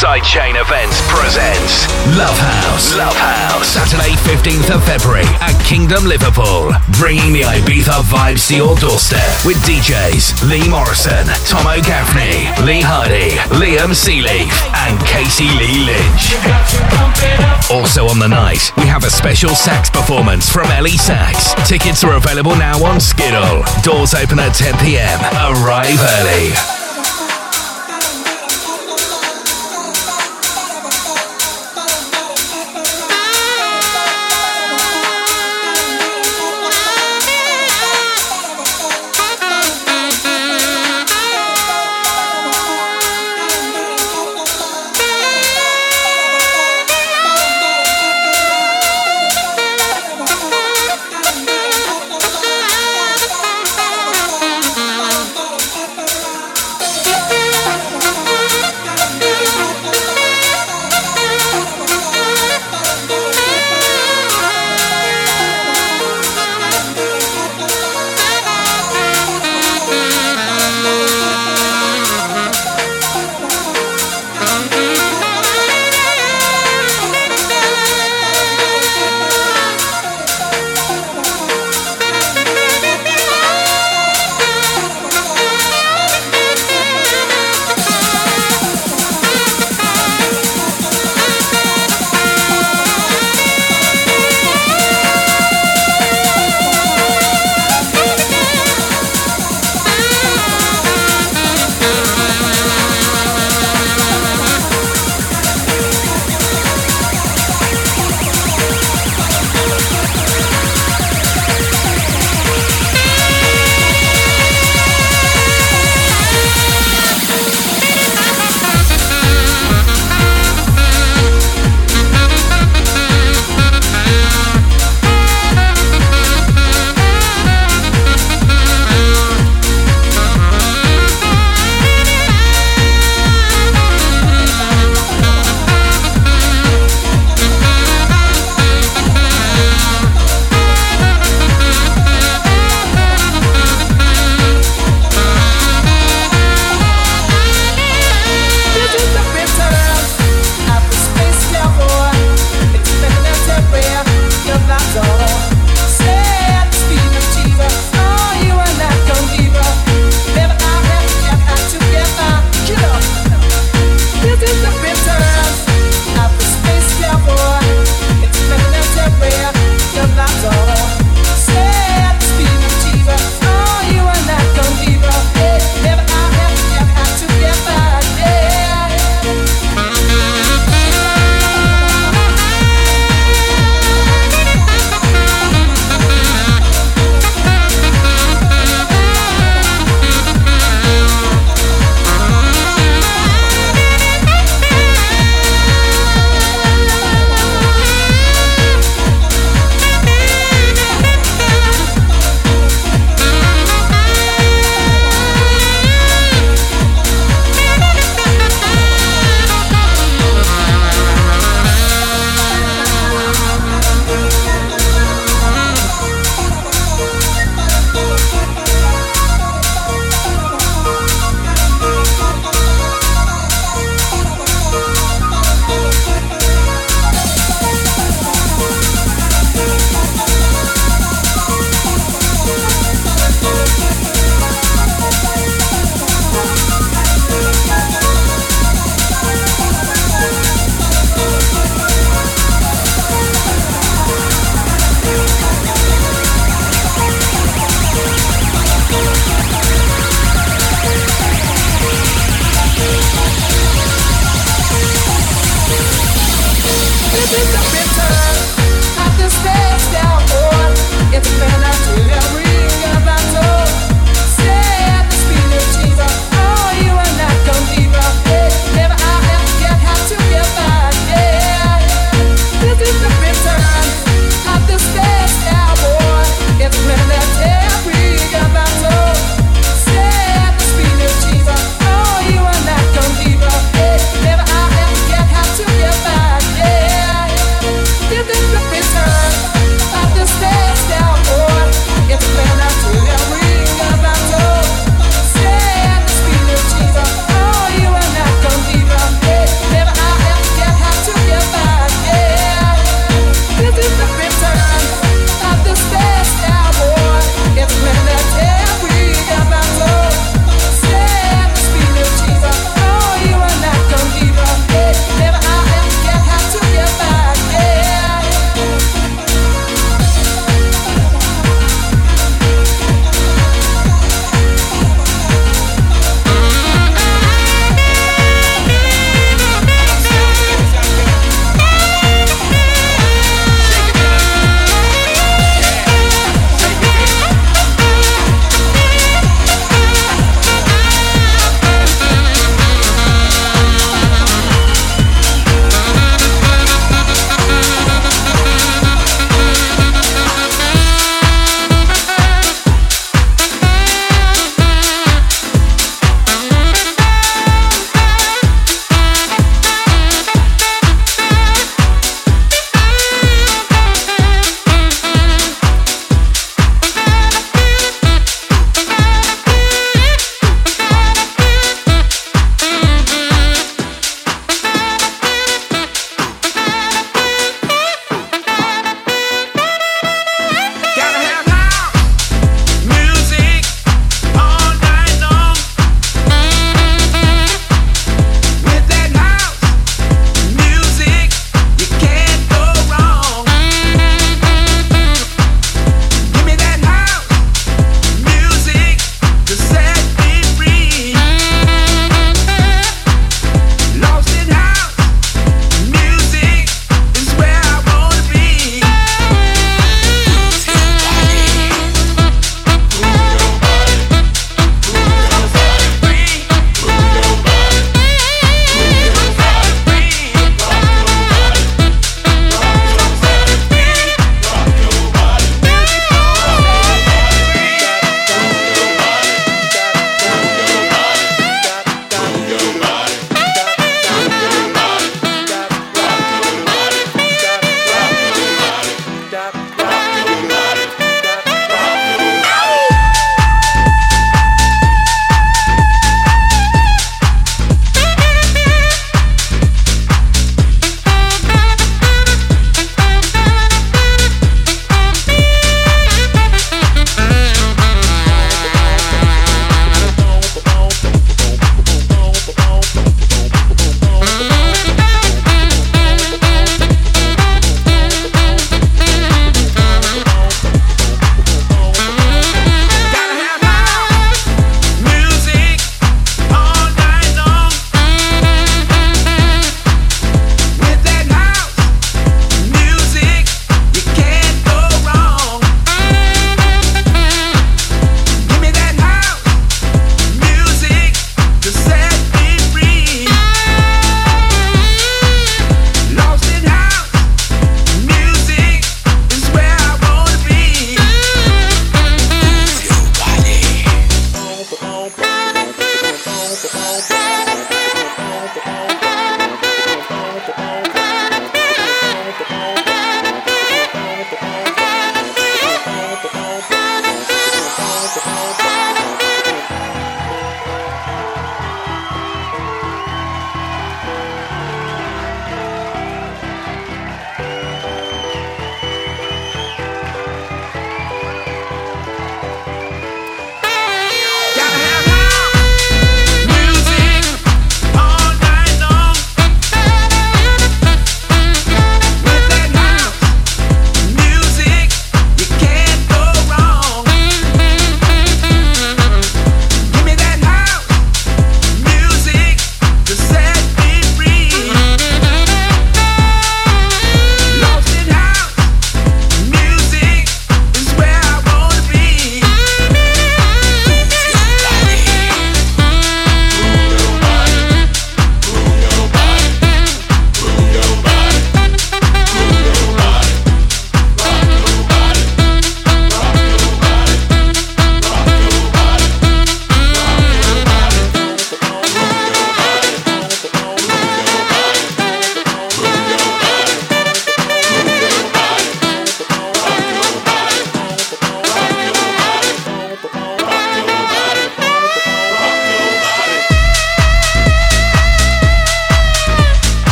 Sidechain Events presents Love House. Love House. Saturday, 15th of February at Kingdom Liverpool. Bringing the Ibiza vibes to your doorstep with DJs Lee Morrison, Tom Gaffney, Lee Hardy, Liam Sealeaf, and Casey Lee Lynch. Also on the night, we have a special sax performance from Ellie Sax. Tickets are available now on Skiddle. Doors open at 10 p.m. Arrive early.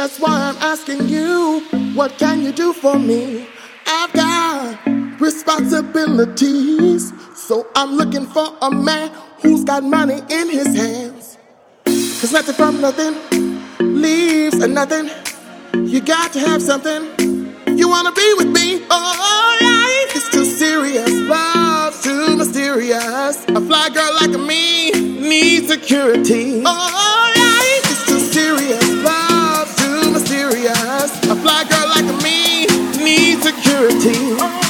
That's why I'm asking you, what can you do for me? I've got responsibilities, so I'm looking for a man who's got money in his hands. Cause nothing from nothing leaves a nothing. You got to have something. You wanna be with me? Oh, life is too serious, love's too mysterious. A fly girl like me needs security. Oh, life is too serious, too mysterious. A fly girl like me needs security.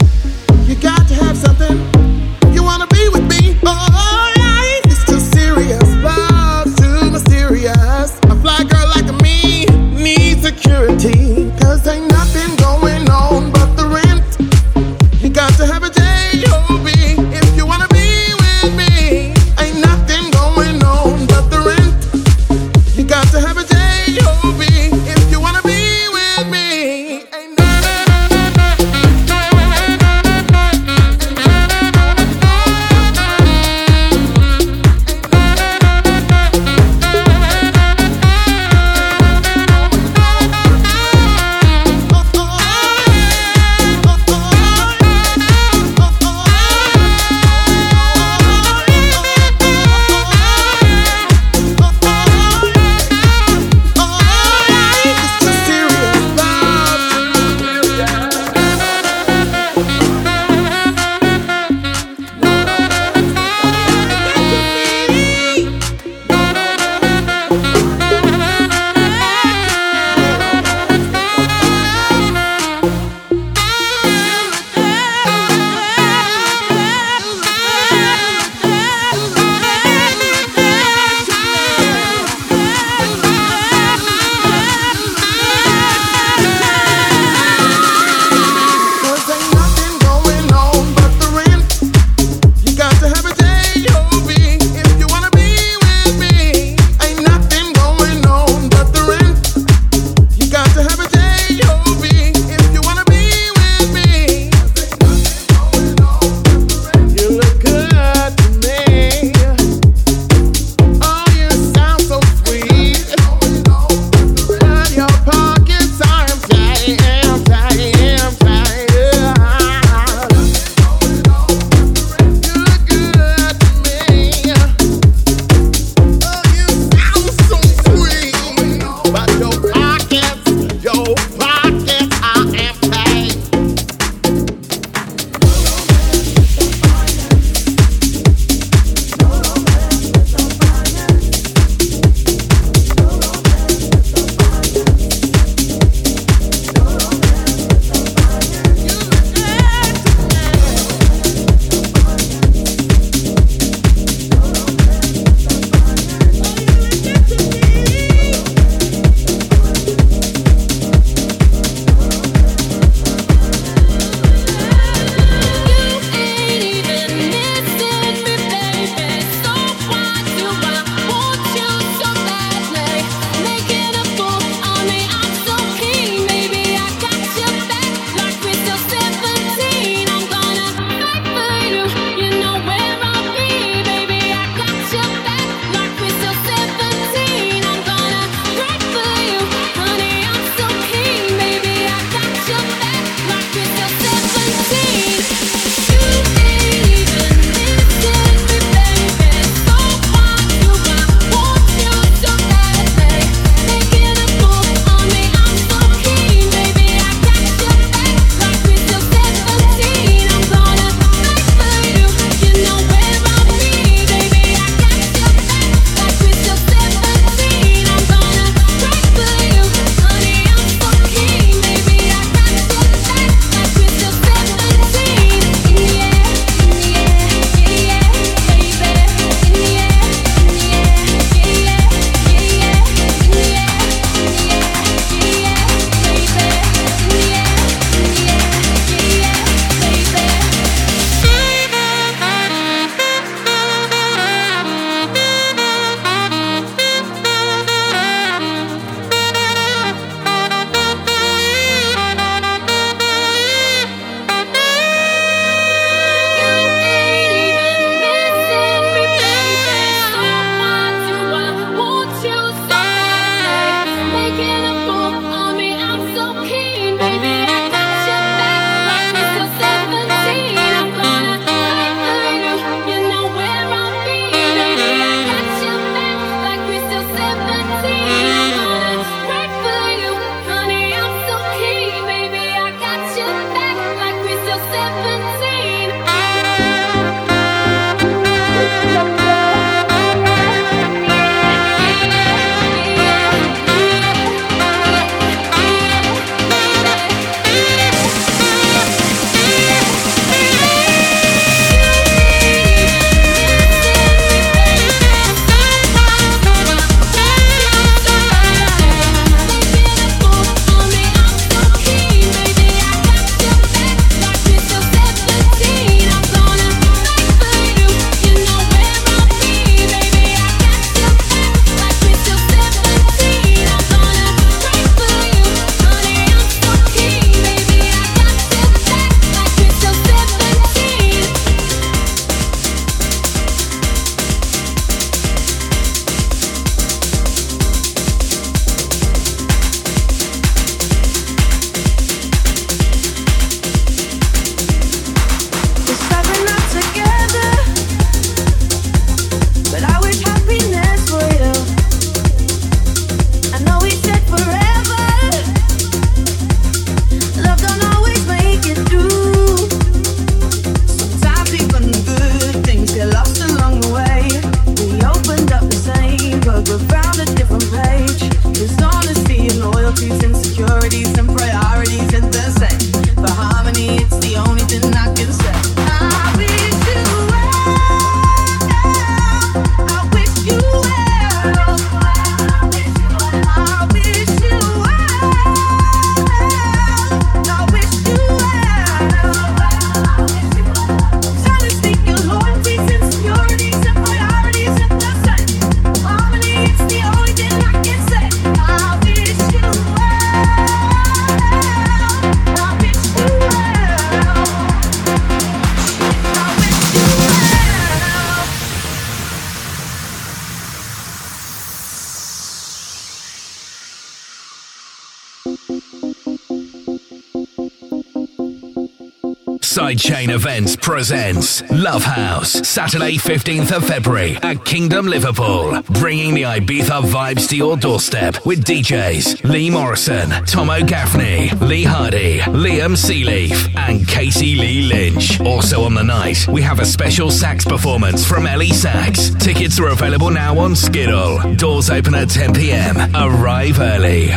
Sidechain Events presents Love House, Saturday 15th of February at Kingdom Liverpool. Bringing the Ibiza vibes to your doorstep with DJs Lee Morrison, Tomo Gaffney, Lee Hardy, Liam Sealeaf, and Casey Lee Lynch. Also on the night, we have a special sax performance from Ellie Sax. Tickets are available now on Skiddle. Doors open at 10 pm. Arrive early.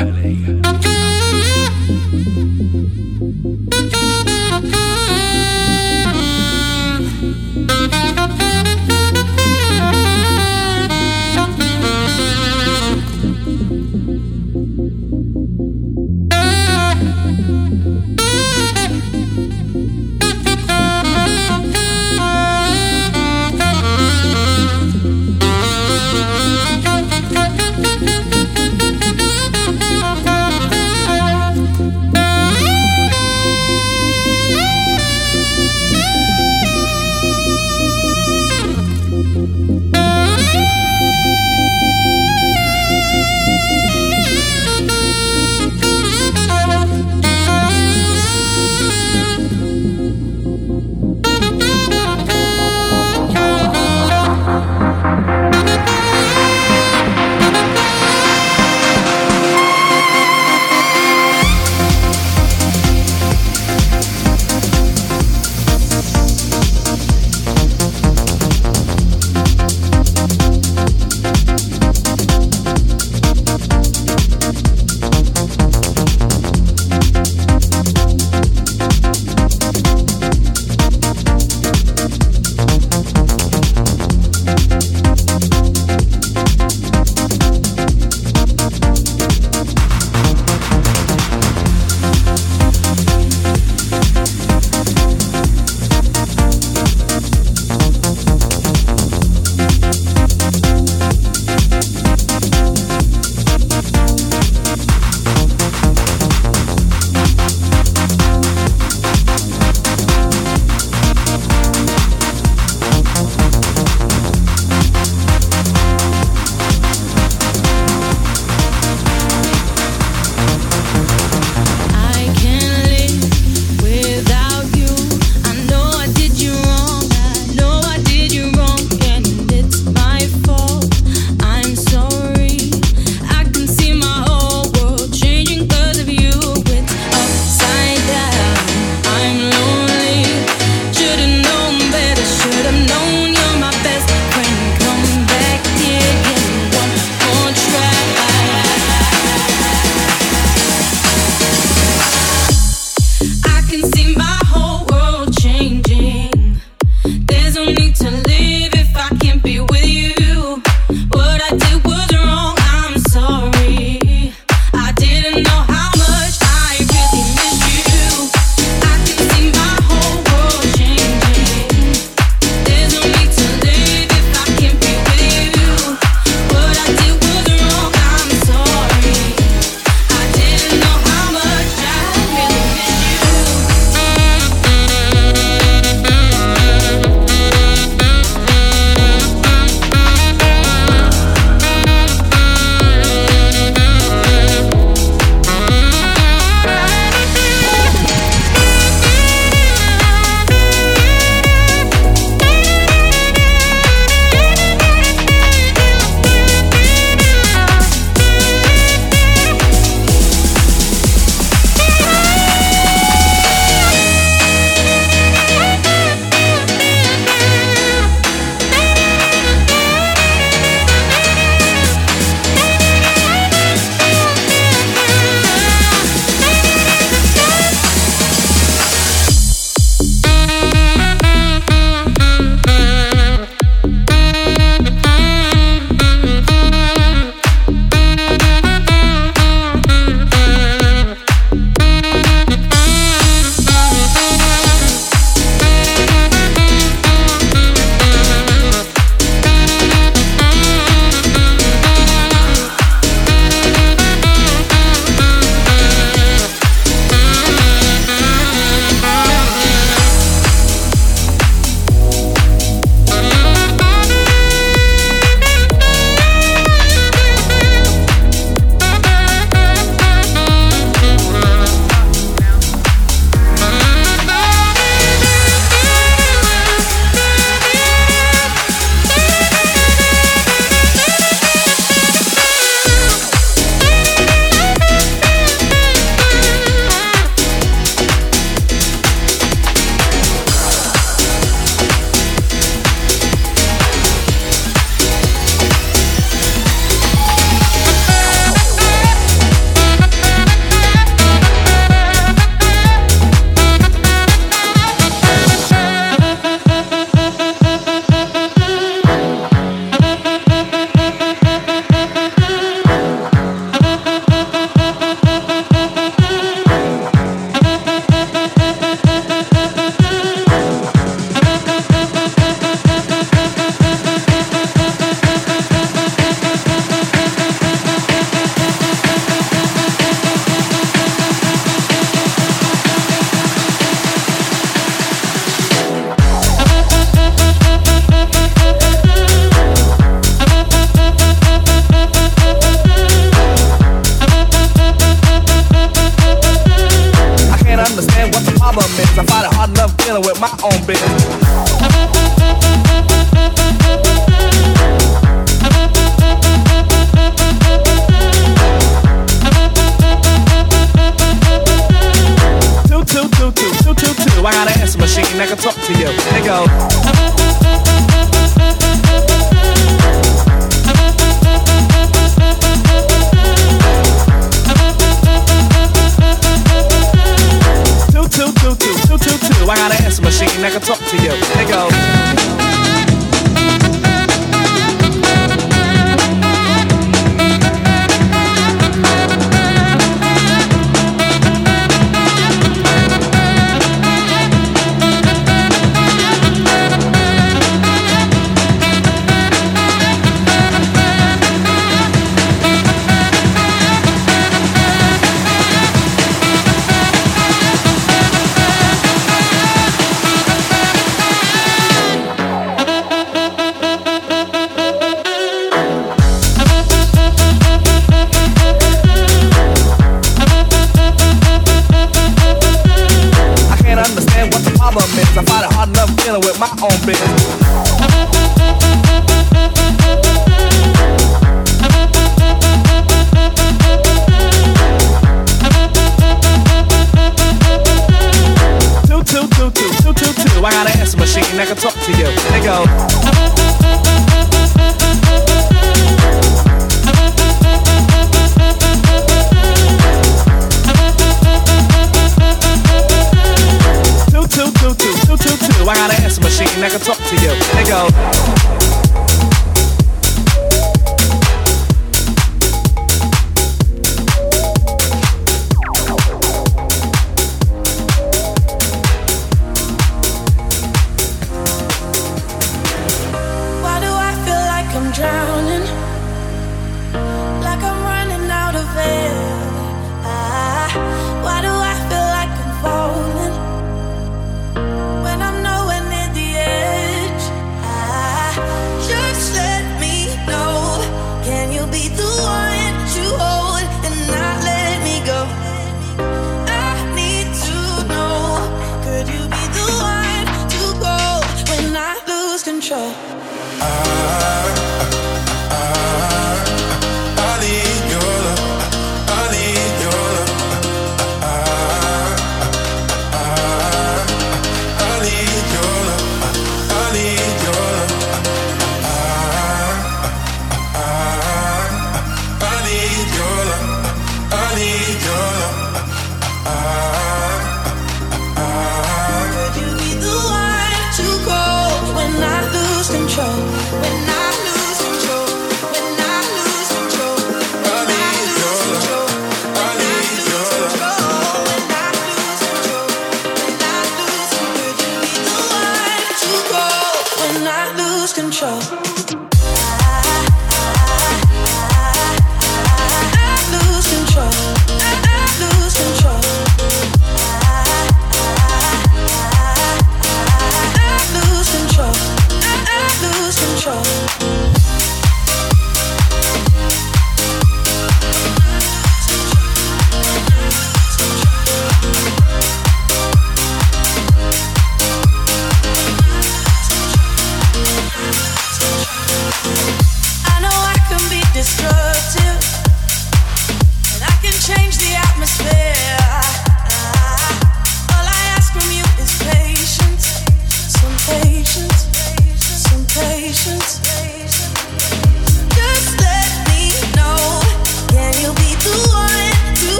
go.